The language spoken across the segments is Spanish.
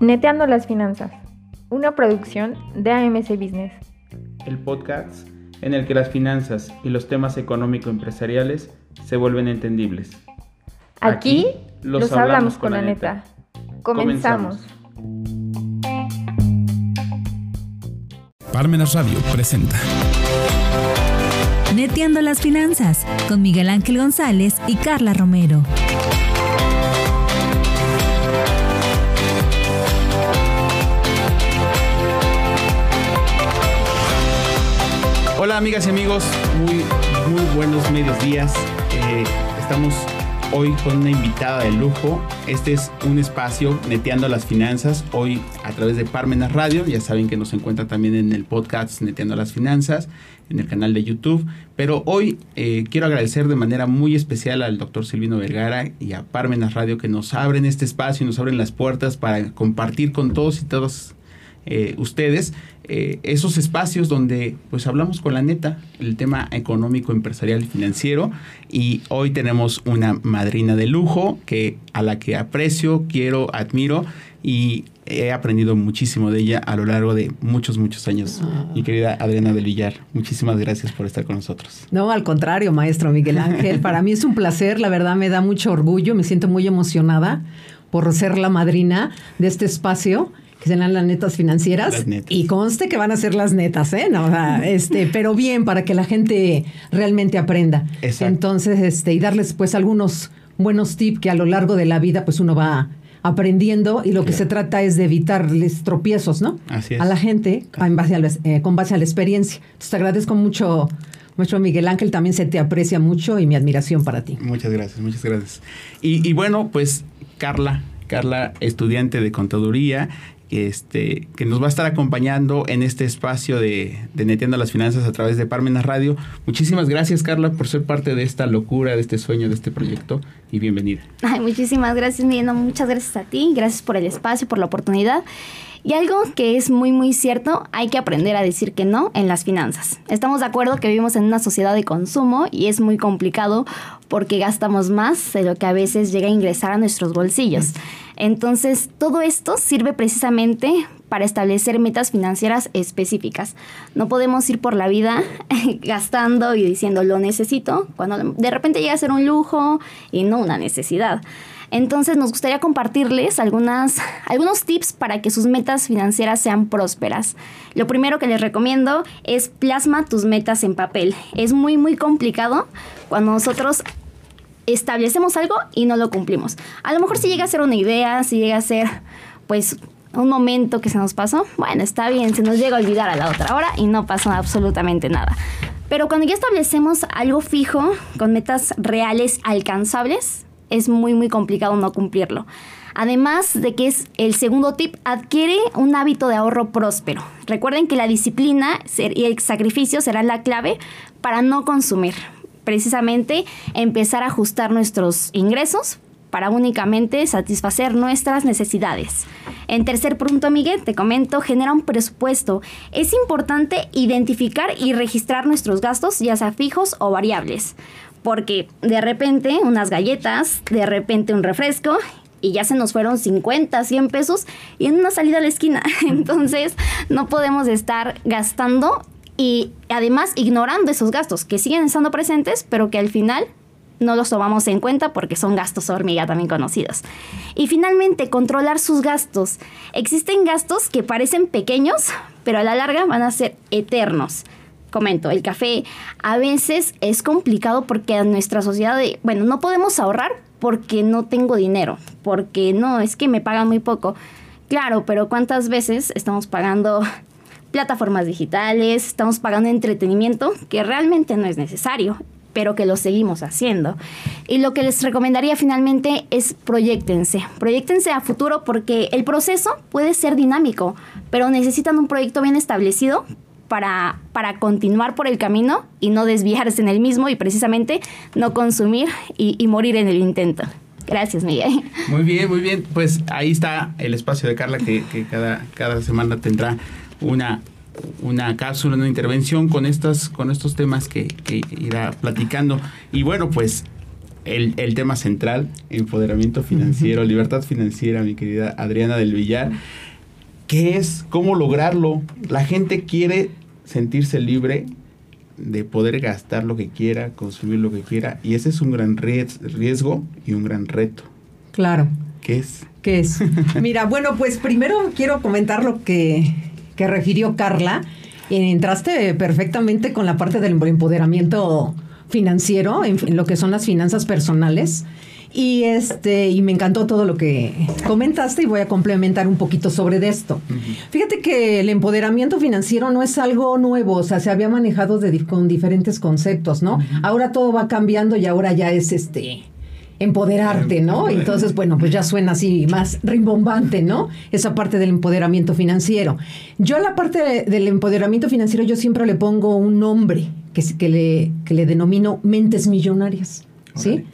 Neteando las finanzas, una producción de AMC Business. El podcast en el que las finanzas y los temas económico-empresariales se vuelven entendibles. Aquí, los, hablamos, con la neta. Comenzamos. Parmenas Radio presenta Neteando las finanzas con Miguel Ángel González y Carla Romero. Hola amigas y amigos, muy, muy buenos medios días. Eh, estamos hoy con una invitada de lujo. Este es un espacio neteando las finanzas, hoy a través de Parmenas Radio. Ya saben que nos encuentra también en el podcast Neteando las Finanzas, en el canal de YouTube. Pero hoy eh, quiero agradecer de manera muy especial al doctor Silvino Vergara y a Parmenas Radio que nos abren este espacio y nos abren las puertas para compartir con todos y todas eh, ustedes eh, esos espacios donde pues hablamos con la neta el tema económico, empresarial y financiero y hoy tenemos una madrina de lujo que a la que aprecio, quiero, admiro y he aprendido muchísimo de ella a lo largo de muchos, muchos años. Ah. Mi querida Adriana del Villar, muchísimas gracias por estar con nosotros. No, al contrario, maestro Miguel Ángel, para mí es un placer, la verdad me da mucho orgullo, me siento muy emocionada por ser la madrina de este espacio que serán las netas financieras. Y conste que van a ser las netas, ¿eh? No, este, pero bien, para que la gente realmente aprenda. Entonces, este, y darles pues algunos buenos tips que a lo largo de la vida pues uno va aprendiendo y lo que se trata es de evitarles tropiezos, ¿no? Así es. A la gente en base a eh, con base a la experiencia. Entonces te agradezco mucho, nuestro Miguel Ángel, también se te aprecia mucho y mi admiración para ti. Muchas gracias, muchas gracias. Y, y bueno, pues Carla, Carla, estudiante de contaduría, este, que nos va a estar acompañando en este espacio de, de Neteando las Finanzas a través de Parmenas Radio. Muchísimas gracias, Carla, por ser parte de esta locura, de este sueño, de este proyecto y bienvenida. Ay, muchísimas gracias, Miguel. muchas gracias a ti, gracias por el espacio, por la oportunidad. Y algo que es muy muy cierto, hay que aprender a decir que no en las finanzas. Estamos de acuerdo que vivimos en una sociedad de consumo y es muy complicado porque gastamos más de lo que a veces llega a ingresar a nuestros bolsillos. Entonces, todo esto sirve precisamente para establecer metas financieras específicas. No podemos ir por la vida gastando y diciendo lo necesito, cuando de repente llega a ser un lujo y no una necesidad. Entonces nos gustaría compartirles algunas, algunos tips para que sus metas financieras sean prósperas. Lo primero que les recomiendo es plasma tus metas en papel. Es muy muy complicado cuando nosotros establecemos algo y no lo cumplimos. A lo mejor si llega a ser una idea, si llega a ser pues un momento que se nos pasó, bueno, está bien, se nos llega a olvidar a la otra hora y no pasa absolutamente nada. Pero cuando ya establecemos algo fijo, con metas reales alcanzables, es muy muy complicado no cumplirlo. Además de que es el segundo tip, adquiere un hábito de ahorro próspero. Recuerden que la disciplina y el sacrificio serán la clave para no consumir. Precisamente empezar a ajustar nuestros ingresos para únicamente satisfacer nuestras necesidades. En tercer punto, Miguel, te comento, genera un presupuesto. Es importante identificar y registrar nuestros gastos, ya sea fijos o variables porque de repente unas galletas, de repente un refresco y ya se nos fueron 50, 100 pesos y en una salida a la esquina. Entonces no podemos estar gastando y además ignorando esos gastos que siguen estando presentes, pero que al final no los tomamos en cuenta porque son gastos hormiga también conocidos. Y finalmente, controlar sus gastos. Existen gastos que parecen pequeños, pero a la larga van a ser eternos comento, el café a veces es complicado porque en nuestra sociedad, bueno, no podemos ahorrar porque no tengo dinero, porque no, es que me pagan muy poco. Claro, pero ¿cuántas veces estamos pagando plataformas digitales, estamos pagando entretenimiento que realmente no es necesario, pero que lo seguimos haciendo? Y lo que les recomendaría finalmente es proyectense, proyectense a futuro porque el proceso puede ser dinámico, pero necesitan un proyecto bien establecido para, para continuar por el camino y no desviarse en el mismo y precisamente no consumir y, morir en el intento. Gracias, Miguel. Muy bien, muy bien. Pues ahí está el espacio de Carla que, cada, cada semana tendrá una, una cápsula, una intervención con, estas, con estos temas que, que irá platicando. Y bueno, pues el, el, tema central, empoderamiento financiero, libertad financiera, mi querida Adriana del Villar. ¿Qué es? ¿Cómo lograrlo? La gente quiere sentirse libre de poder gastar lo que quiera, consumir lo que quiera, y ese es un gran riesgo y un gran reto. Claro. ¿Qué es? ¿Qué es? Mira, bueno, pues primero quiero comentar lo que, que refirió Carla. Entraste perfectamente con la parte del empoderamiento financiero, en, lo que son las finanzas personales. Y este, y me encantó todo lo que comentaste y voy a complementar un poquito sobre esto. Fíjate que el empoderamiento financiero no es algo nuevo, o sea, se había manejado de, con diferentes conceptos, ¿no? Ahora todo va cambiando y ahora ya es este empoderarte, ¿no? Entonces, bueno, pues ya suena así más rimbombante, ¿no? Esa parte del empoderamiento financiero. Yo a la parte del empoderamiento financiero yo siempre le pongo un nombre que, que, le, que le denomino mentes millonarias, ¿sí?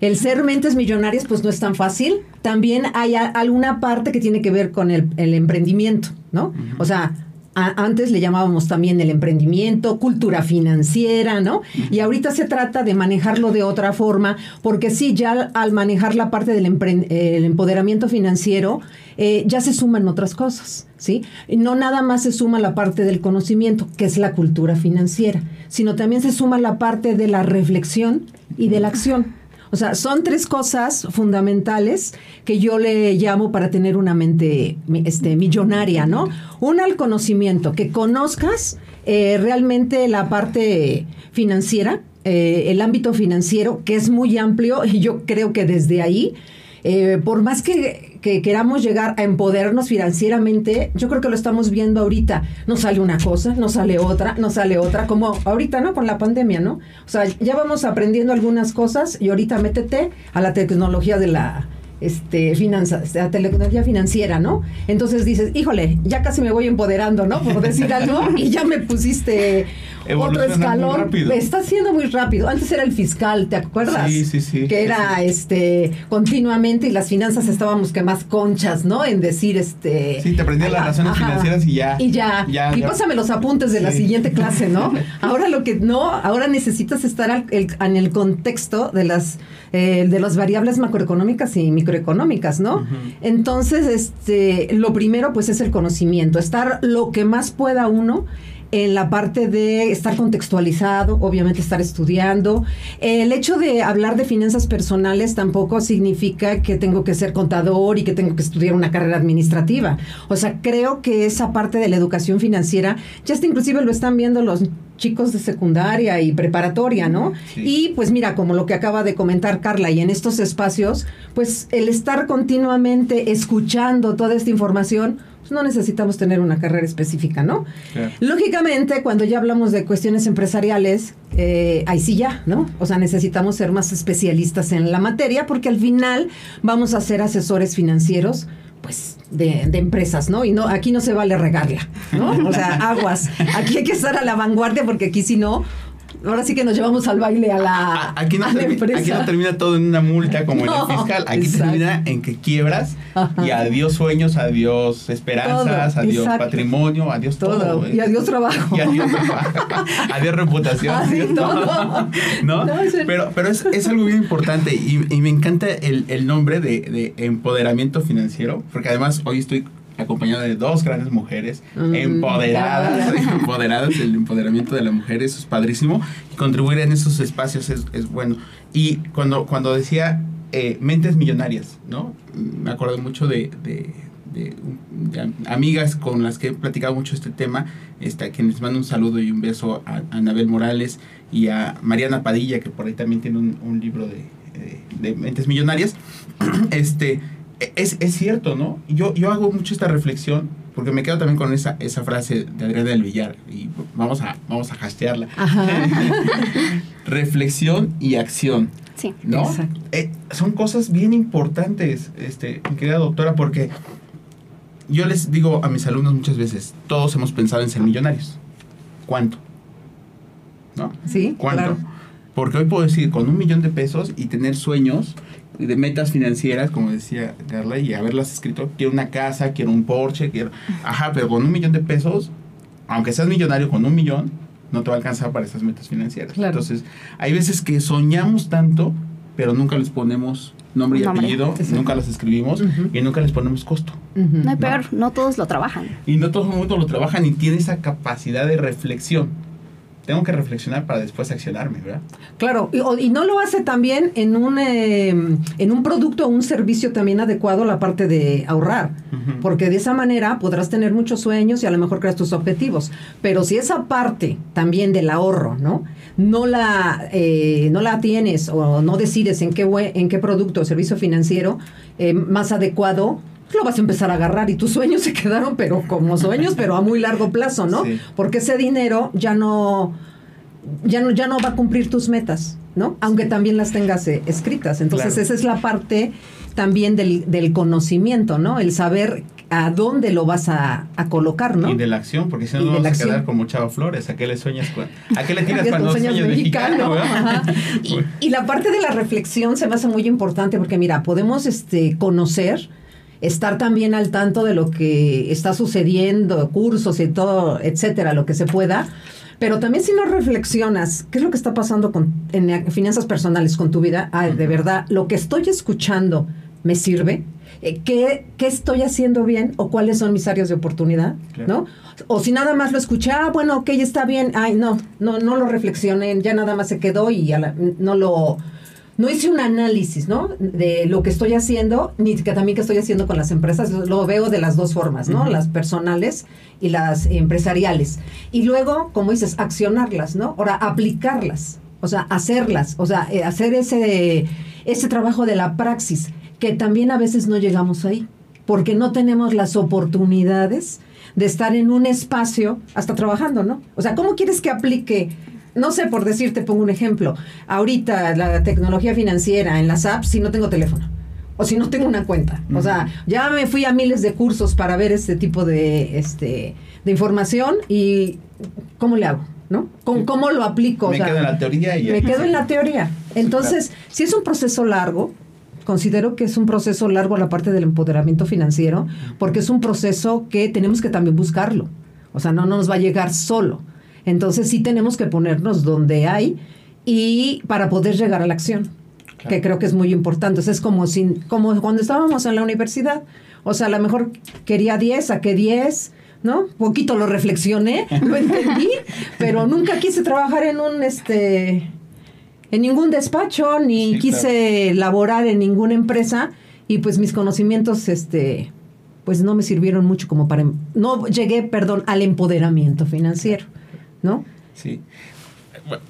El ser mentes millonarias pues no es tan fácil. También hay alguna parte que tiene que ver con el, emprendimiento, ¿no? O sea, antes le llamábamos también el emprendimiento, cultura financiera, ¿no? Y ahorita se trata de manejarlo de otra forma, porque sí, ya al manejar la parte del empoderamiento financiero, eh, ya se suman otras cosas, ¿sí? Y no nada más se suma la parte del conocimiento, que es la cultura financiera, sino también se suma la parte de la reflexión y de la acción. O sea, son tres cosas fundamentales que yo le llamo para tener una mente este, millonaria, ¿no? Una, el conocimiento, que conozcas eh, realmente la parte financiera, eh, el ámbito financiero, que es muy amplio, y yo creo que desde ahí eh, por más que, queramos llegar a empoderarnos financieramente, yo creo que lo estamos viendo ahorita. No sale una cosa, no sale otra, no sale otra, como ahorita, ¿no? Con la pandemia, ¿no? O sea, ya vamos aprendiendo algunas cosas y ahorita métete a la tecnología de la este, finanzas, la tecnología financiera, ¿no? Entonces dices, híjole, ya casi me voy empoderando, ¿no? Por decir algo, y ya me pusiste otro escalón. Está siendo muy rápido. Antes era el fiscal, ¿te acuerdas? Sí, sí, sí. Que era este continuamente y las finanzas estábamos que más conchas, ¿no? En decir este. Sí, te aprendías las razones financieras y ya. Y ya. y pásame los apuntes de la siguiente clase, ¿no? ahora lo que no, ahora necesitas estar en el contexto de las eh, de las variables macroeconómicas y microeconómicas, ¿no? Entonces, este, lo primero pues es el conocimiento, estar lo que más pueda uno en la parte de estar contextualizado, obviamente estar estudiando. El hecho de hablar de finanzas personales tampoco significa que tengo que ser contador y que tengo que estudiar una carrera administrativa. O sea, creo que esa parte de la educación financiera, ya hasta inclusive lo están viendo los chicos de secundaria y preparatoria, ¿no? Y pues mira, como lo que acaba de comentar Carla, y en estos espacios, pues el estar continuamente escuchando toda esta información, pues no necesitamos tener una carrera específica, ¿no? Lógicamente, cuando ya hablamos de cuestiones empresariales, eh, ahí sí ya, ¿no? O sea, necesitamos ser más especialistas en la materia porque al final vamos a ser asesores financieros pues de, de, empresas, ¿no? Y no, aquí no se vale regarla, ¿no? O sea, aguas. Aquí hay que estar a la vanguardia porque aquí si no, ahora sí que nos llevamos al baile a la, aquí no, termina, aquí no termina todo en una multa como en el fiscal. Aquí termina en que quiebras y adiós sueños, adiós esperanzas, adiós patrimonio, adiós todo. Y adiós trabajo. Y adiós adiós reputación. Adiós todo. ¿No? pero pero es, es, algo bien importante y, y me encanta el, el nombre de, de empoderamiento financiero, porque además hoy estoy acompañado de dos grandes mujeres mm, empoderadas, empoderadas, el empoderamiento de la mujer, eso es padrísimo, y contribuir en esos espacios es, es bueno. Y cuando, cuando decía eh, mentes millonarias, ¿no? Me acuerdo mucho de, de, de, amigas con las que he platicado mucho este tema, quienes mando un saludo y un beso a, Anabel Morales y a Mariana Padilla, que por ahí también tiene un, un libro de, de, mentes millonarias. este es, es, cierto, ¿no? Yo, yo hago mucho esta reflexión porque me quedo también con esa, esa frase de Adriana del Villar y vamos a, vamos a hastearla. reflexión y acción. Sí, ¿no? Eh, son cosas bien importantes, este, mi querida doctora, porque yo les digo a mis alumnos muchas veces, todos hemos pensado en ser millonarios. ¿Cuánto? ¿No? Sí, ¿Cuánto? Porque hoy puedo decir, con un millón de pesos y tener sueños de metas financieras, como decía Carla, y haberlas escrito, quiero una casa, quiero un Porsche, quiero... Ajá, pero con un millón de pesos, aunque seas millonario con un millón, no te va a alcanzar para esas metas financieras. Entonces, hay veces que soñamos tanto, pero nunca les ponemos nombre y apellido, nunca las escribimos y nunca les ponemos costo. No hay peor, no todos lo trabajan. Y no todo el mundo lo trabajan y tiene esa capacidad de reflexión tengo que reflexionar para después accionarme, ¿verdad? Claro, y, no lo hace también en un, em, en un producto o un servicio también adecuado la parte de ahorrar, porque de esa manera podrás tener muchos sueños y a lo mejor creas tus objetivos, pero si esa parte también del ahorro, ¿no? No la, eh, no la tienes o no decides en qué, en qué producto o servicio financiero eh, más adecuado, lo vas a empezar a agarrar y tus sueños se quedaron, pero como sueños, pero a muy largo plazo, ¿no? Porque ese dinero ya no, ya no, ya no va a cumplir tus metas, ¿no? Aunque también las tengas eh, escritas. Entonces, esa es la parte también del, conocimiento, ¿no? El saber a dónde lo vas a, colocar, ¿no? Y de la acción, porque si no, no vamos a quedar como Chava Flores. ¿A qué le sueñas? ¿A qué le tiras cuando sueñas mexicano? mexicano y, y, la parte de la reflexión se me hace muy importante porque, mira, podemos este, conocer estar también al tanto de lo que está sucediendo, cursos y todo, etcétera, lo que se pueda. Pero también si no reflexionas, ¿qué es lo que está pasando con, en finanzas personales con tu vida? Ay, de verdad, lo que estoy escuchando me sirve. Eh, ¿Qué, ¿Qué, estoy haciendo bien o cuáles son mis áreas de oportunidad? ¿No? O si nada más lo escuché, ah, bueno, ok, está bien, ay, no, no, no lo reflexioné, ya nada más se quedó y no lo no hice un análisis, ¿no? De lo que estoy haciendo, ni que también que estoy haciendo con las empresas, lo veo de las dos formas, ¿no? Las personales y las empresariales. Y luego, como dices, accionarlas, ¿no? Ahora, aplicarlas, o sea, hacerlas, o sea, eh, hacer ese, ese trabajo de la praxis, que también a veces no llegamos ahí, porque no tenemos las oportunidades de estar en un espacio hasta trabajando, ¿no? O sea, ¿cómo quieres que aplique no sé, por decirte, pongo un ejemplo. Ahorita la tecnología financiera en las apps, si no tengo teléfono o si no tengo una cuenta. O sea, ya me fui a miles de cursos para ver este tipo de, este, de información y ¿cómo le hago? ¿No? ¿Cómo, lo aplico? Me quedo en la teoría y... Me quedo en la teoría. Entonces, si es un proceso largo, considero que es un proceso largo la parte del empoderamiento financiero, porque es un proceso que tenemos que también buscarlo. O sea, no nos va a llegar solo. Entonces sí tenemos que ponernos donde hay y para poder llegar a la acción, que creo que es muy importante. es como, sin, como cuando estábamos en la universidad. O sea, a lo mejor quería 10, saqué 10, ¿no? Poquito lo reflexioné, lo entendí, pero nunca quise trabajar en un, este, en ningún despacho, ni quise laborar en ninguna empresa y pues mis conocimientos, este, pues no me sirvieron mucho como para, no llegué, perdón, al empoderamiento financiero. ¿No? Sí.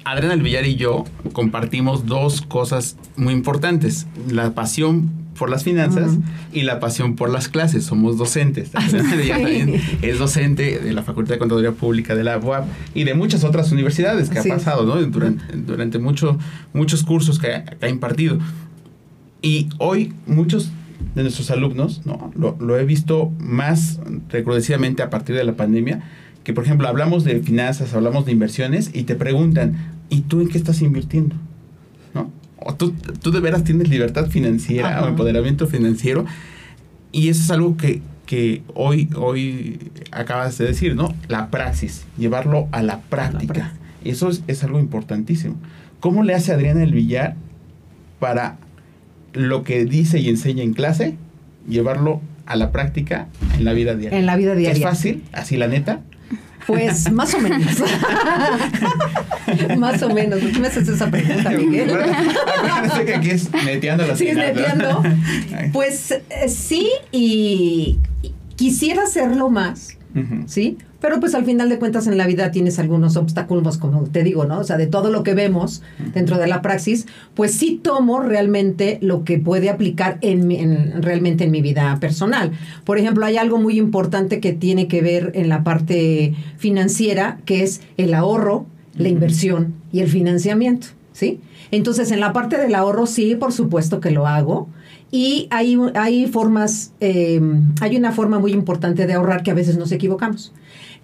Adriana El Villar y yo compartimos dos cosas muy importantes. La pasión por las finanzas y la pasión por las clases. Somos docentes. es docente de la Facultad de Contaduría Pública de la UAP y de muchas otras universidades que ha pasado ¿no? durante, durante mucho, muchos cursos que ha, impartido. Y hoy muchos de nuestros alumnos, ¿no? lo, lo he visto más recrudecidamente a partir de la pandemia, que, por ejemplo, hablamos de finanzas, hablamos de inversiones y te preguntan, ¿y tú en qué estás invirtiendo? ¿No? O tú, tú de veras tienes libertad financiera o empoderamiento financiero. Y eso es algo que, que hoy, hoy acabas de decir, ¿no? La praxis, llevarlo a la práctica. eso es, es, algo importantísimo. ¿Cómo le hace Adriana el Villar para lo que dice y enseña en clase, llevarlo a la práctica en la vida diaria? En la vida diaria. ¿Es fácil? ¿Así la neta? Pues más o menos. más o menos. ¿Por qué me haces esa pregunta, Miguel? Bueno, que aquí es neteando las Sí, neteando. Pues eh, sí, y quisiera hacerlo más, ¿sí? Pero pues al final de cuentas en la vida tienes algunos obstáculos, como te digo, ¿no? O sea, de todo lo que vemos dentro de la praxis, pues sí tomo realmente lo que puede aplicar en, realmente en mi vida personal. Por ejemplo, hay algo muy importante que tiene que ver en la parte financiera, que es el ahorro, la inversión y el financiamiento, ¿sí? Entonces, en la parte del ahorro, sí, por supuesto que lo hago. Y hay, hay formas, eh, hay una forma muy importante de ahorrar que a veces nos equivocamos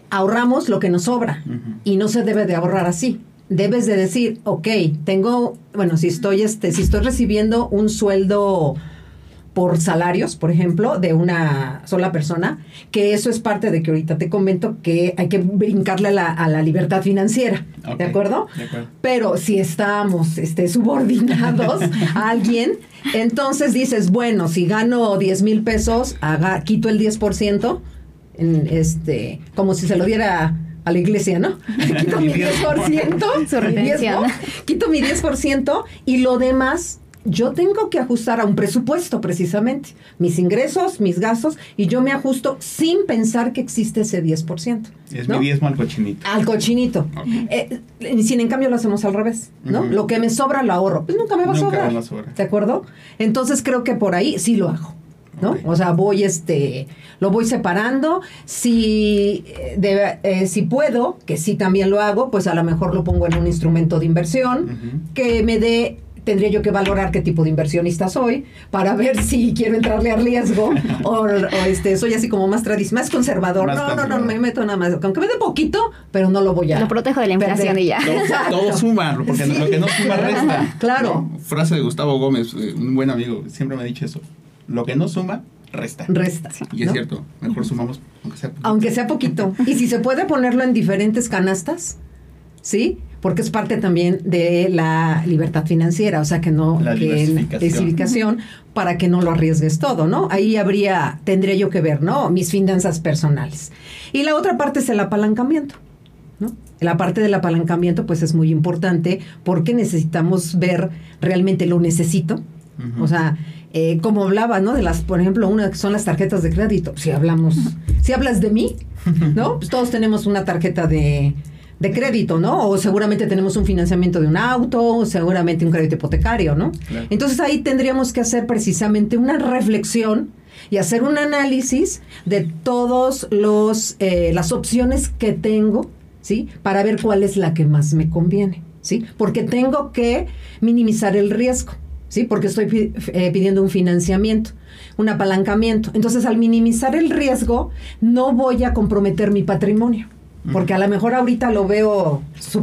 ahorramos lo que nos sobra y no se debe de ahorrar así. Debes de decir, ok, tengo, bueno, si estoy, este, si estoy recibiendo un sueldo por salarios, por ejemplo, de una sola persona, que eso es parte de que ahorita te comento que hay que brincarle a la, a la libertad financiera, ¿de, acuerdo? de acuerdo? Pero si estamos este, subordinados a alguien, entonces dices, bueno, si gano 10 mil pesos, haga, quito el 10%, en este, como si se lo diera a la iglesia, ¿no? Quito mi 10%, Su mi retención. 10%, quito mi 10% y lo demás yo tengo que ajustar a un presupuesto precisamente, mis ingresos, mis gastos, y yo me ajusto sin pensar que existe ese 10%. Es ¿no? mi diezmo al cochinito. Al cochinito. Eh, sin en cambio lo hacemos al revés, ¿no? Lo que me sobra lo ahorro. Pues nunca me va a Nunca sobrar. va a sobrar. ¿De acuerdo? Entonces creo que por ahí sí lo hago. ¿no? O sea, voy este, lo voy separando. Si, eh, de- eh, si puedo, que sí también lo hago, pues a lo mejor lo pongo en un instrumento de inversión que me dé, tendría yo que valorar qué tipo de inversionista soy para ver si quiero entrarle a riesgo o, o, este, soy así como más tradicional, más conservador. Más no, no, no, conservador. me meto nada más, aunque me dé poquito, pero no lo voy a Lo protejo de la inflación perder. y ya. Todo, todo suma, porque Sí. lo que no suma resta. Claro. ¿no? Frase de Gustavo Gómez, eh, un buen amigo, siempre me ha dicho eso. Lo que no suma, resta. Resta. Y es ¿no? cierto, mejor sumamos, aunque sea poquito. Aunque sea poquito. Y si se puede ponerlo en diferentes canastas, ¿sí? Porque es parte también de la libertad financiera, o sea que no La diversificación. diversificación para que no lo arriesgues todo, ¿no? Ahí habría tendría yo que ver, ¿no? Mis finanzas personales. Y la otra parte es el apalancamiento. ¿no? La parte del apalancamiento pues es muy importante porque necesitamos ver realmente lo necesito, o sea, eh, como hablaba, ¿no? De las, por ejemplo, una que son las tarjetas de crédito. Si hablamos, si hablas de mí, ¿no? Pues todos tenemos una tarjeta de, de crédito, ¿no? O seguramente tenemos un financiamiento de un auto, o seguramente un crédito hipotecario, ¿no? Claro. Entonces ahí tendríamos que hacer precisamente una reflexión y hacer un análisis de todos los eh, las opciones que tengo, ¿sí? Para ver cuál es la que más me conviene, ¿sí? Porque tengo que minimizar el riesgo, ¿sí? Porque estoy eh, pidiendo un financiamiento, un apalancamiento. Entonces, al minimizar el riesgo, no voy a comprometer mi patrimonio. Porque a lo mejor ahorita lo veo,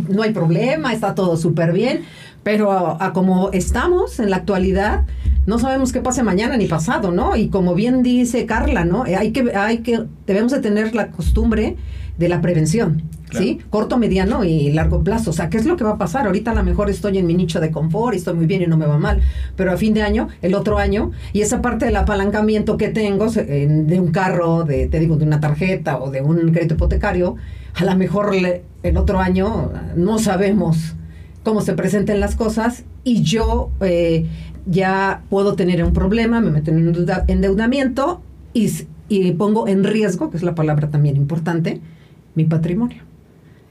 no hay problema, está todo súper bien, pero a, a como estamos en la actualidad, no sabemos qué pase mañana ni pasado, ¿no? Y como bien dice Carla, ¿no? Eh, Hay que, hay que, debemos de tener la costumbre de la prevención, ¿sí? Corto, mediano y largo plazo. O sea, ¿qué es lo que va a pasar? Ahorita a lo mejor estoy en mi nicho de confort y estoy muy bien y no me va mal, pero a fin de año, el otro año, y esa parte del apalancamiento que tengo de un carro, de, te digo, de una tarjeta o de un crédito hipotecario, a lo mejor le- el otro año no sabemos cómo se presenten las cosas y yo eh, ya puedo tener un problema, me meto en un endeudamiento y, y pongo en riesgo, que es la palabra también importante, mi patrimonio.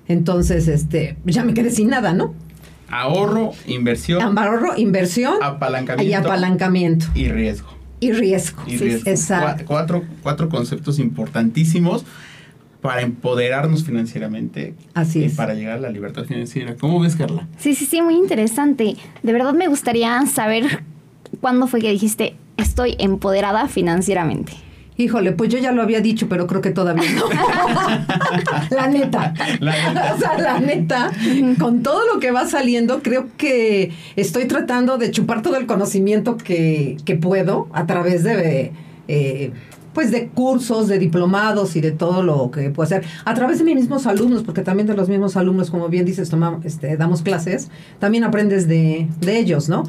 Entonces, este, ya me quedé sin nada, ¿no? Ahorro, inversión Ahorro, inversión Apalancamiento. y apalancamiento y riesgo. y riesgo. Y Sí, riesgo. Exacto. Cua- Cuatro, cuatro conceptos importantísimos para empoderarnos financieramente Así y es. para llegar a la libertad financiera. ¿Cómo ves, Carla? Sí, sí, sí, muy interesante. De verdad me gustaría saber cuándo fue que dijiste estoy empoderada financieramente. Híjole, pues yo ya lo había dicho, pero creo que todavía no. la neta. La neta. o sea, la neta, con todo lo que va saliendo, creo que estoy tratando de chupar todo el conocimiento que, que puedo a través de, eh, pues de cursos, de diplomados y de todo lo que puedo hacer. A través de mis mismos alumnos, porque también de los mismos alumnos, como bien dices, tomamos, este, damos clases, también aprendes de, de ellos, ¿no?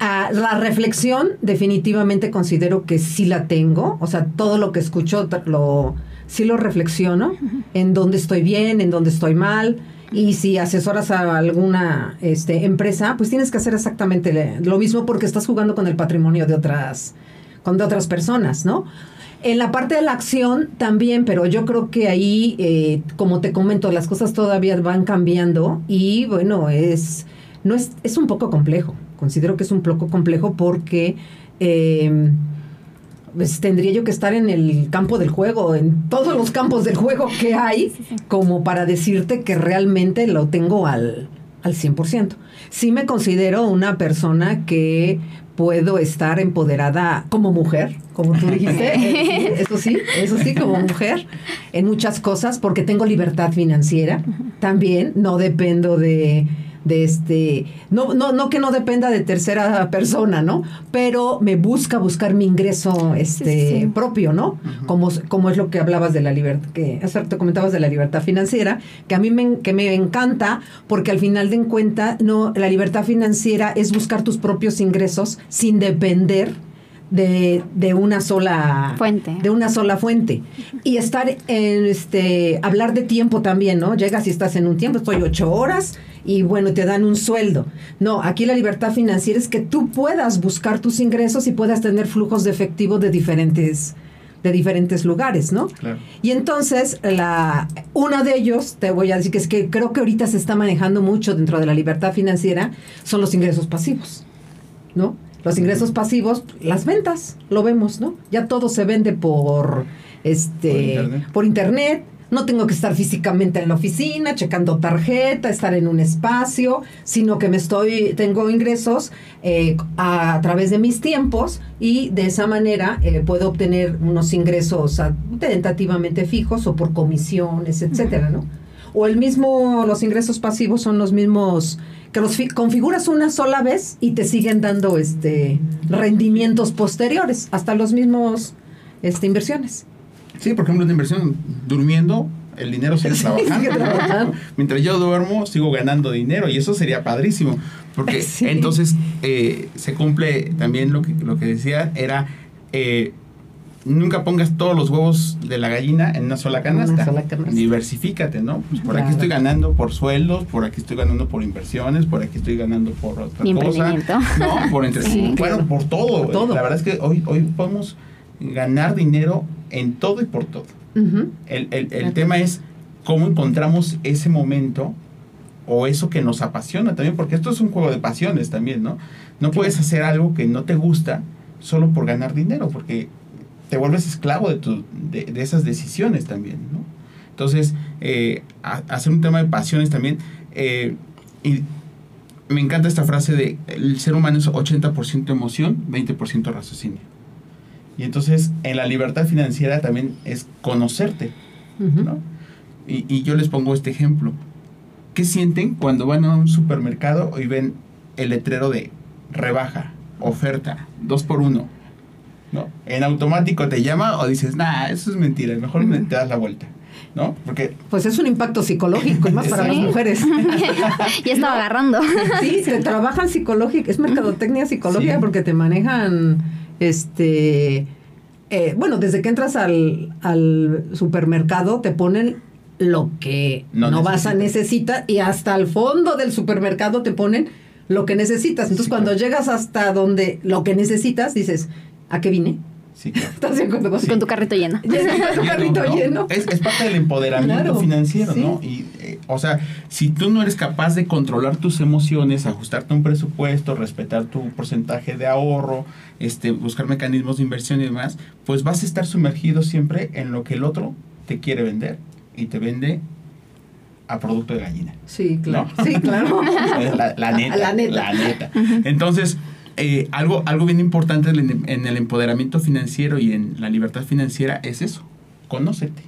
Ah, la reflexión definitivamente considero que sí la tengo, o sea, todo lo que escucho lo, sí lo reflexiono, en dónde estoy bien, en dónde estoy mal, y si asesoras a alguna este, empresa, pues tienes que hacer exactamente lo mismo porque estás jugando con el patrimonio de otras, con de otras personas, ¿no? En la parte de la acción también, pero yo creo que ahí, eh, como te comento, las cosas todavía van cambiando y bueno, es, no es, es un poco complejo. Considero que es un poco complejo porque eh, pues tendría yo que estar en el campo del juego, en todos los campos del juego que hay, como para decirte que realmente lo tengo al, al 100%. Sí me considero una persona que puedo estar empoderada como mujer, como tú dijiste, eso sí, eso sí, como mujer, en muchas cosas, porque tengo libertad financiera. También, no dependo de, de este, no, no, no que no dependa de tercera persona, ¿no? Pero me busca buscar mi ingreso este propio, ¿no? como, como es lo que hablabas de la libertad, que te comentabas de la libertad financiera, que a mí me, que me encanta, porque al final de cuenta, no, la libertad financiera es buscar tus propios ingresos sin depender de, de, una sola fuente. De una sola fuente. Y estar en este, hablar de tiempo también, ¿no? Llegas y estás en un tiempo, estoy ocho horas y bueno, te dan un sueldo. No, aquí la libertad financiera es que tú puedas buscar tus ingresos y puedas tener flujos de efectivo de diferentes de diferentes lugares, ¿no? Claro. Y entonces, la, uno de ellos, te voy a decir que es que creo que ahorita se está manejando mucho dentro de la libertad financiera, son los ingresos pasivos, ¿no? Los ingresos pasivos, las ventas, lo vemos, ¿no? Ya todo se vende por este por internet. No tengo que estar físicamente en la oficina, checando tarjeta, estar en un espacio, sino que me estoy, tengo ingresos eh, a, través de mis tiempos y de esa manera eh, puedo obtener unos ingresos tentativamente fijos o por comisiones, etcétera, ¿no? O el mismo, los ingresos pasivos son los mismos que los configuras una sola vez y te siguen dando este rendimientos posteriores, hasta los mismos este, inversiones. Sí, por ejemplo, una inversión durmiendo, el dinero sigue trabajando. Mientras yo duermo, sigo ganando dinero y eso sería padrísimo. Porque entonces eh, se cumple también lo que, lo que decía, era eh, nunca pongas todos los huevos de la gallina en una sola canasta. Diversifícate, ¿no? Pues por aquí estoy ganando por sueldos, por aquí estoy ganando por inversiones, por aquí estoy ganando por otra cosa. No, por entre bueno, por todo. La verdad es que hoy, hoy podemos ganar dinero en todo y por todo. El, el tema es cómo encontramos ese momento o eso que nos apasiona también, porque esto es un juego de pasiones también, ¿no? No puedes hacer algo que no te gusta solo por ganar dinero, porque te vuelves esclavo de, tu, de, esas decisiones también, ¿no? Entonces, eh, hacer un tema de pasiones también. Eh, y me encanta esta frase de el ser humano es 80% emoción, 20% raciocinio. Y entonces, en la libertad financiera también es conocerte, ¿no? Y, y yo les pongo este ejemplo. ¿Qué sienten cuando van a un supermercado y ven el letrero de rebaja, oferta, dos por uno? ¿No? En automático te llama o dices, nah, eso es mentira, mejor te das la vuelta. ¿no? Porque pues es un impacto psicológico y más para las mujeres. ya estaba agarrando. Sí, te trabajan psicológico, es mercadotecnia psicológica porque te manejan este eh, bueno, desde que entras al, al supermercado te ponen lo que no, vas a necesitar y hasta el fondo del supermercado te ponen lo que necesitas. Entonces, cuando llegas hasta donde lo que necesitas, dices, ¿A qué vine? Sí, claro. ¿Estás con, tu carrito lleno. con tu carrito lleno. Es, parte del empoderamiento financiero, ¿no? Y, eh, o sea, si tú no eres capaz de controlar tus emociones, ajustarte un presupuesto, respetar tu porcentaje de ahorro, este, buscar mecanismos de inversión y demás, pues vas a estar sumergido siempre en lo que el otro te quiere vender y te vende a producto de gallina. Sí, claro. Sí, claro. la, neta. La neta. La neta. Entonces, eh, algo, algo bien importante en el empoderamiento financiero y en la libertad financiera es eso, conócete,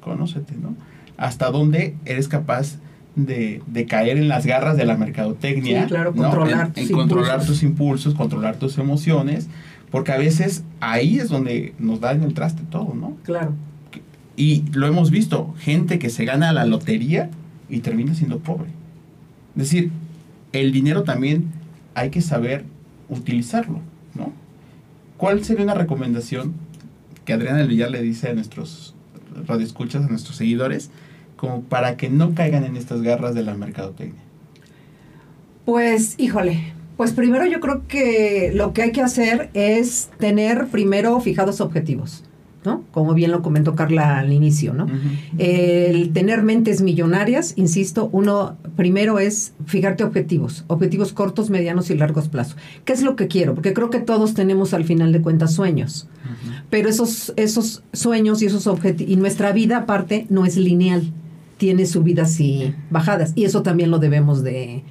conócete, ¿no? Hasta dónde eres capaz de, caer en las garras de la mercadotecnia. Sí, claro, controlar, en, controlar tus impulsos, controlar tus emociones, porque a veces ahí es donde nos da en el traste todo, ¿no? Claro. Y lo hemos visto, gente que se gana la lotería y termina siendo pobre. Es decir, el dinero también hay que saber utilizarlo, ¿no? ¿Cuál sería una recomendación que Adriana Villar le dice a nuestros radioescuchas, a nuestros seguidores, como para que no caigan en estas garras de la mercadotecnia? Pues, híjole, pues primero yo creo que lo que hay que hacer es tener primero fijados objetivos. Como bien lo comentó Carla al inicio, ¿no? El tener mentes millonarias, insisto, uno primero es fijarte objetivos, objetivos cortos, medianos y largos plazos. ¿Qué es lo que quiero? Porque creo que todos tenemos al final de cuentas sueños. Pero esos, esos sueños y esos objetivos, y nuestra vida aparte no es lineal, tiene subidas y bajadas, y eso también lo debemos de,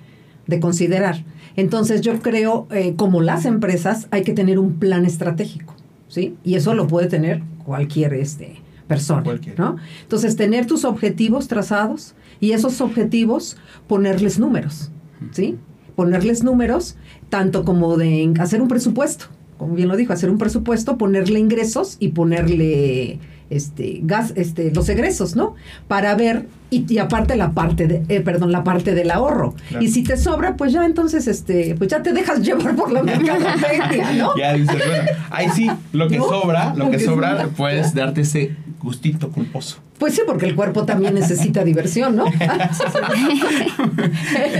considerar. Entonces yo creo, eh, como las empresas, hay que tener un plan estratégico. ¿Sí? Y eso lo puede tener cualquier este, persona. ¿no? Entonces, tener tus objetivos trazados y esos objetivos ponerles números. ¿sí? Ponerles números, tanto como de hacer un presupuesto, como bien lo dijo, hacer un presupuesto, ponerle ingresos y ponerle este gas este los egresos no para ver y, aparte la parte de eh, perdón la parte del ahorro. Y si te sobra pues ya entonces este pues ya te dejas llevar por la mercadotecnia no ya dices bueno ahí sí lo que sobra lo, que, sobra. puedes darte ese gustito culposo pues sí, porque el cuerpo también necesita diversión, ¿no?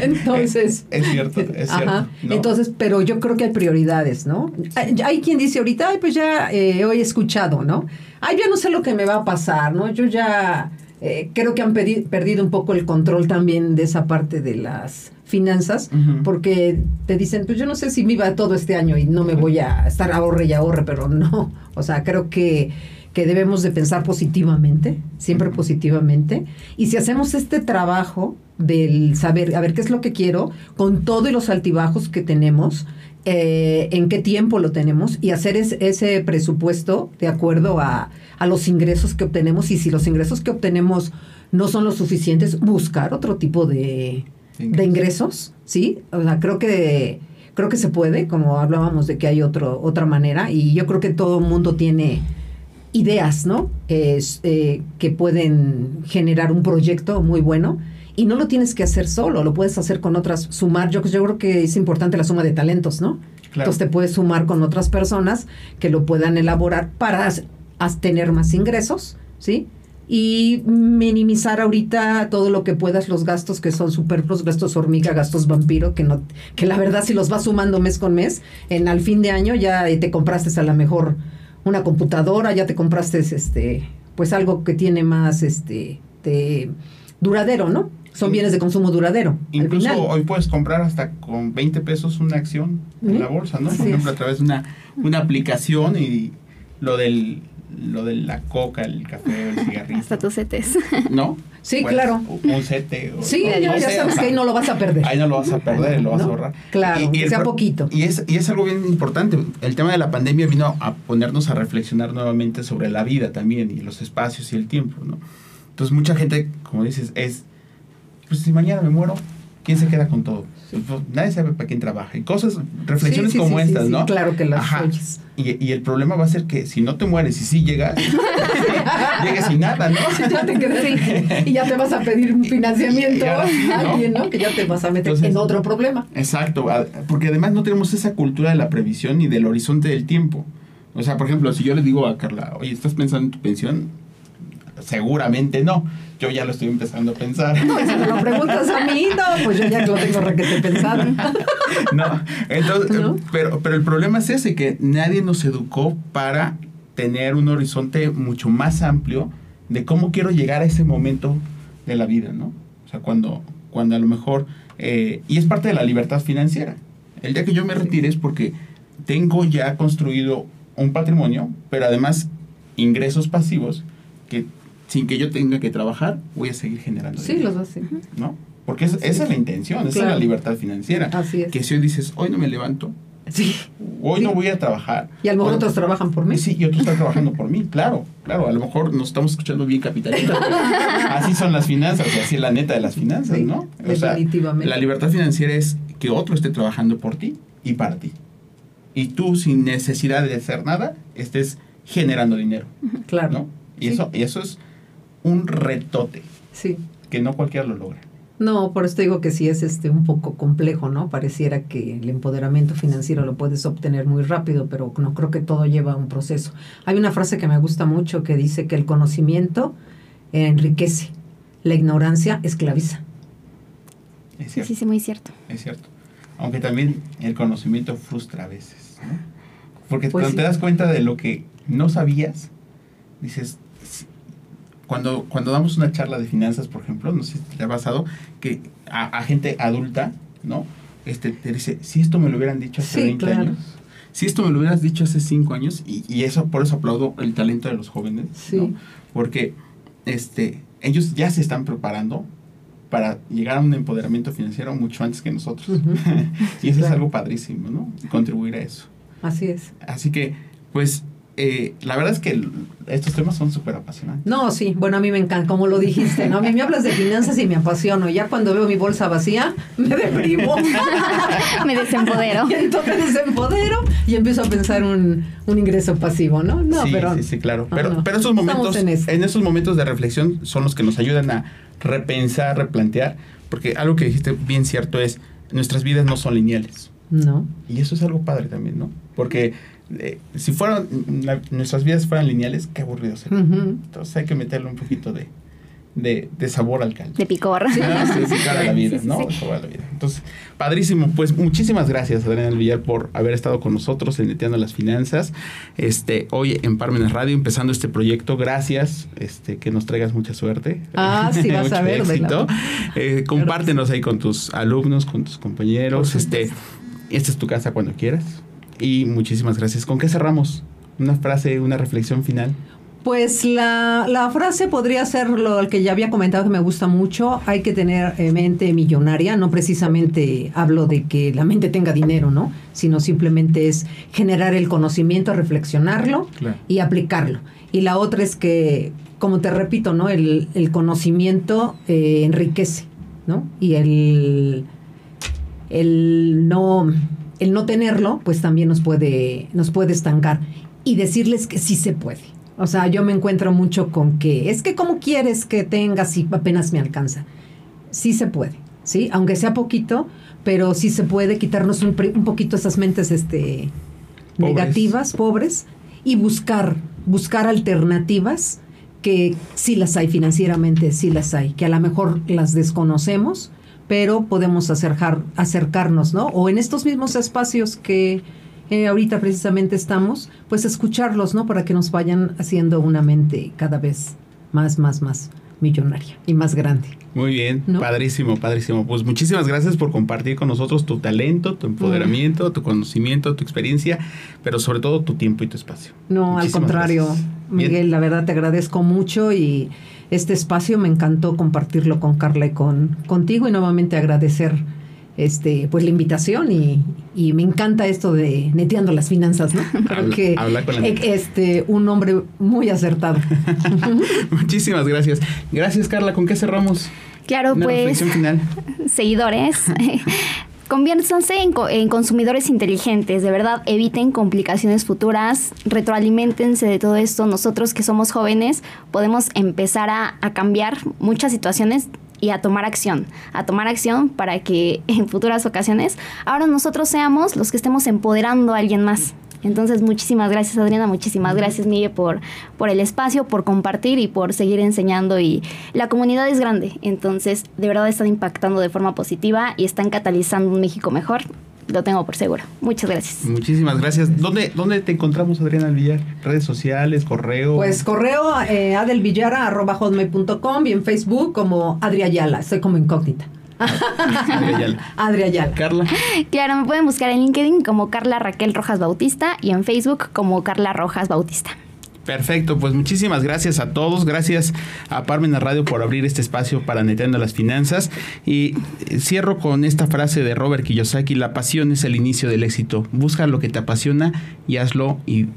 Entonces. Es, cierto, es cierto. Entonces, pero yo creo que hay prioridades, ¿no? Hay, quien dice ahorita, ay, pues ya eh, hoy he escuchado, ¿no? Ay, yo no sé lo que me va a pasar, ¿no? Yo ya eh, creo que han perdido un poco el control también de esa parte de las finanzas, porque te dicen, pues yo no sé si me iba todo este año y no me voy a estar ahorre y ahorre, pero no. O sea, creo que que debemos de pensar positivamente, siempre positivamente. Y si hacemos este trabajo del saber, a ver qué es lo que quiero, con todos los altibajos que tenemos, eh, en qué tiempo lo tenemos y hacer ese presupuesto de acuerdo a, los ingresos que obtenemos y si los ingresos que obtenemos no son los suficientes, buscar otro tipo de, ingresos. de ingresos, ¿sí? O sea, creo que creo que se puede, como hablábamos de que hay otro, otra manera y yo creo que todo el mundo tiene ideas, ¿no? Es, eh, que pueden generar un proyecto muy bueno. Y no lo tienes que hacer solo, lo puedes hacer con otras, sumar. Yo, yo creo que es importante la suma de talentos, ¿no? Entonces te puedes sumar con otras personas que lo puedan elaborar para tener más ingresos, ¿sí? y minimizar ahorita todo lo que puedas los gastos que son superfluos, gastos hormiga, gastos vampiro, que no, que la verdad si los vas sumando mes con mes, en al fin de año ya te compraste a la mejor una computadora, ya te compraste este, pues algo que tiene más este, de duradero, ¿no? Son bienes de consumo duradero. Incluso hoy puedes comprar hasta con 20 pesos una acción en la bolsa, ¿no? Por ejemplo, a través de una, una aplicación y lo del lo de la coca, el café, el cigarrillo. Hasta tus CETES. ¿No? Sí, claro. Un CETE. sí, ya, sabes que ahí no lo vas a perder. Ahí no lo vas a perder, lo vas a ahorrar. Claro, y, sea poquito. Y es, y es algo bien importante. El tema de la pandemia vino a ponernos a reflexionar nuevamente sobre la vida también y los espacios y el tiempo, ¿no? Entonces mucha gente, como dices, es, pues si mañana me muero, ¿quién se queda con todo? Pues, nadie sabe para quién trabaja. Y cosas, reflexiones como estas, ¿no? claro que las oyes. Y, y, el problema va a ser que si no te mueres y sí llegas, llegues sin nada, ¿no? ya te y ya te vas a pedir un financiamiento a alguien, ¿no? Que ya te vas a meter en otro problema. Exacto, porque además no tenemos esa cultura de la previsión ni del horizonte del tiempo. O sea, por ejemplo, si yo le digo a Carla, oye, ¿estás pensando en tu pensión? Seguramente no yo ya lo estoy empezando a pensar. No, si me lo preguntas a mí, no, pues yo ya lo tengo requete pensado. no, entonces, Pero, pero el problema es ese, que nadie nos educó para tener un horizonte mucho más amplio de cómo quiero llegar a ese momento de la vida, ¿no? O sea, cuando, cuando a lo mejor, eh, y es parte de la libertad financiera. El día que yo me retire es porque tengo ya construido un patrimonio, pero además ingresos pasivos que sin que yo tenga que trabajar, voy a seguir generando sí, los hace. ¿No? Porque esa es la intención, esa es la libertad financiera. Así es. Que si hoy dices, hoy no me levanto, sí. hoy no voy a trabajar. Y a lo mejor otros trabajan por mí. Sí, y otros están trabajando por mí, claro, claro. A lo mejor nos estamos escuchando bien capitalistas. así son las finanzas, así es la neta de las finanzas, ¿no? definitivamente. la libertad financiera es que otro esté trabajando por ti y para ti. Y tú, sin necesidad de hacer nada, estés generando dinero. Claro. ¿no? Y, eso, y eso es un retote. Sí. Que no cualquiera lo logra. No, por eso digo que sí es este un poco complejo, ¿no? Pareciera que el empoderamiento financiero lo puedes obtener muy rápido, pero no creo que todo lleva un proceso. Hay una frase que me gusta mucho que dice que el conocimiento enriquece, la ignorancia esclaviza. Es cierto. Sí, sí, muy cierto. Es cierto. Aunque también el conocimiento frustra a veces, ¿no? Porque pues cuando te das cuenta de lo que no sabías, dices, cuando, cuando damos una charla de finanzas, por ejemplo, no sé si te ha pasado, que a, gente adulta, ¿no? Este, te dice, si esto me lo hubieran dicho hace 20 años, si esto me lo hubieras dicho hace 5 años, y, y, eso, por eso aplaudo el talento de los jóvenes, ¿no? Porque este, ellos ya se están preparando para llegar a un empoderamiento financiero mucho antes que nosotros. y eso es algo padrísimo, ¿no? Contribuir a eso. Así es. Así que, pues, eh, la verdad es que estos temas son súper apasionantes. No, sí, bueno, a mí me encanta, como lo dijiste, ¿no? A mí me hablas de finanzas y me apasiono. Ya cuando veo mi bolsa vacía, me deprimo. me desempodero. Y entonces me desempodero y empiezo a pensar un, un ingreso pasivo, ¿no? No, sí, pero. Sí, sí, claro. Pero, pero esos momentos, en, en esos momentos de reflexión son los que nos ayudan a repensar, replantear, porque algo que dijiste bien cierto es, nuestras vidas no son lineales. No. Y eso es algo padre también, ¿no? Porque eh, si fueran nuestras vidas fueran lineales, qué aburrido sería. Entonces hay que meterle un poquito de, de, de sabor al caldo. De picor. Sí, sí, a la vida, ¿no? De sabor a la vida. Entonces, padrísimo. Pues muchísimas gracias, Adriana Villar, por haber estado con nosotros en Neteando las Finanzas. Este, hoy en Parmenas Radio, empezando este proyecto. Gracias, este, que nos traigas mucha suerte. Ah, sí, vas a ver. Éxito. Eh, compártenos ahí con tus alumnos, con tus compañeros. Este, esta es tu casa cuando quieras. Y muchísimas gracias. ¿Con qué cerramos? Una frase, una reflexión final. Pues la, la, frase podría ser lo que ya había comentado que me gusta mucho. Hay que tener eh, mente millonaria. No precisamente hablo de que la mente tenga dinero, ¿no? Sino simplemente es generar el conocimiento, reflexionarlo y aplicarlo. Y la otra es que, como te repito, ¿no? El, el conocimiento eh, enriquece, ¿no? Y el, el no el no tenerlo, pues también nos puede, nos puede estancar. Y decirles que sí se puede. O sea, yo me encuentro mucho con que es que cómo quieres que tengas si apenas me alcanza. Sí se puede, ¿sí? Aunque sea poquito, pero sí se puede quitarnos un, un poquito esas mentes este, negativas, pobres, y buscar, buscar alternativas que sí las hay financieramente, sí las hay, que a lo mejor las desconocemos, pero podemos acercar, acercarnos, ¿no? O en estos mismos espacios que eh, ahorita precisamente estamos, pues escucharlos, ¿no? Para que nos vayan haciendo una mente cada vez más, más, más millonaria y más grande. Muy bien, padrísimo, padrísimo. Pues muchísimas gracias por compartir con nosotros tu talento, tu empoderamiento, tu conocimiento, tu experiencia, pero sobre todo tu tiempo y tu espacio. No, al contrario, Miguel, la verdad te agradezco mucho y este espacio me encantó compartirlo con Carla y con contigo y nuevamente agradecer este, pues la invitación y, me encanta esto de neteando las finanzas, ¿no? Creo habla, con este, un hombre muy acertado. Muchísimas gracias. Gracias, Carla. ¿Con qué cerramos? Claro, pues. Final. Seguidores. Conviértanse en, en, consumidores inteligentes, de verdad, eviten complicaciones futuras, retroalimentense de todo esto. Nosotros que somos jóvenes podemos empezar a, a cambiar muchas situaciones y a tomar acción, a tomar acción para que en futuras ocasiones ahora nosotros seamos los que estemos empoderando a alguien más. Entonces, muchísimas gracias Adriana, muchísimas gracias Miguel por, por el espacio, por compartir y por seguir enseñando. Y la comunidad es grande, entonces de verdad están impactando de forma positiva y están catalizando un México mejor lo tengo por seguro. Muchas gracias. Muchísimas gracias. ¿Dónde, dónde te encontramos, Adriana Villar? ¿Redes sociales, correo? Pues correo eh, adelvillara.hotmail.com y en Facebook como Adriayala. Estoy como incógnita. Adriayala. Carla. Claro, me pueden buscar en LinkedIn como Carla Raquel Rojas Bautista y en Facebook como Carla Rojas Bautista. Perfecto, pues muchísimas gracias a todos, gracias a Parmena Radio por abrir este espacio para Neteando las Finanzas. Y eh, cierro con esta frase de Robert Kiyosaki, la pasión es el inicio del éxito, busca lo que te apasiona y hazlo y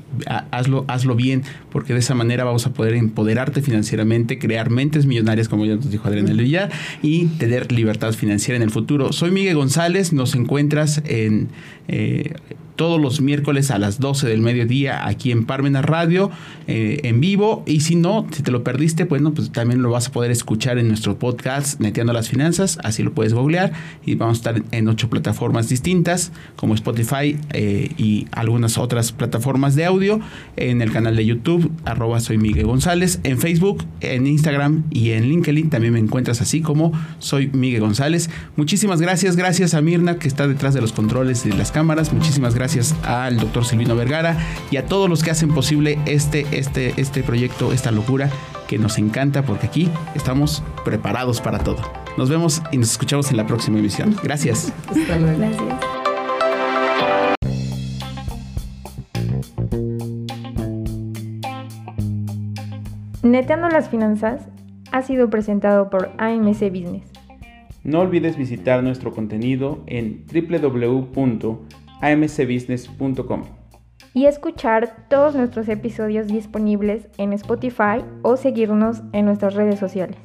hazlo, hazlo bien, porque de esa manera vamos a poder empoderarte financieramente, crear mentes millonarias, como ya nos dijo Adriana Villar, y tener libertad financiera en el futuro. Soy Miguel González, nos encuentras en... Eh, todos los miércoles a las 12 del mediodía aquí en Parmena Radio eh, en vivo. Y si no, si te lo perdiste, pues, no, pues también lo vas a poder escuchar en nuestro podcast Neteando las Finanzas, así lo puedes googlear. Y vamos a estar en ocho plataformas distintas como Spotify eh, y algunas otras plataformas de audio en el canal de YouTube arroba soy Miguel González, en Facebook, en Instagram y en LinkedIn. También me encuentras así como soy Miguel González. Muchísimas gracias, gracias a Mirna que está detrás de los controles y de las cámaras, muchísimas gracias gracias al doctor Silvino Vergara y a todos los que hacen posible este, este, este proyecto, esta locura que nos encanta porque aquí estamos preparados para todo. Nos vemos y nos escuchamos en la próxima emisión. Gracias. Hasta luego. Gracias. Neteando las finanzas ha sido presentado por AMC Business. No olvides visitar nuestro contenido en www amcbusiness.com. y escuchar todos nuestros episodios disponibles en Spotify o seguirnos en nuestras redes sociales.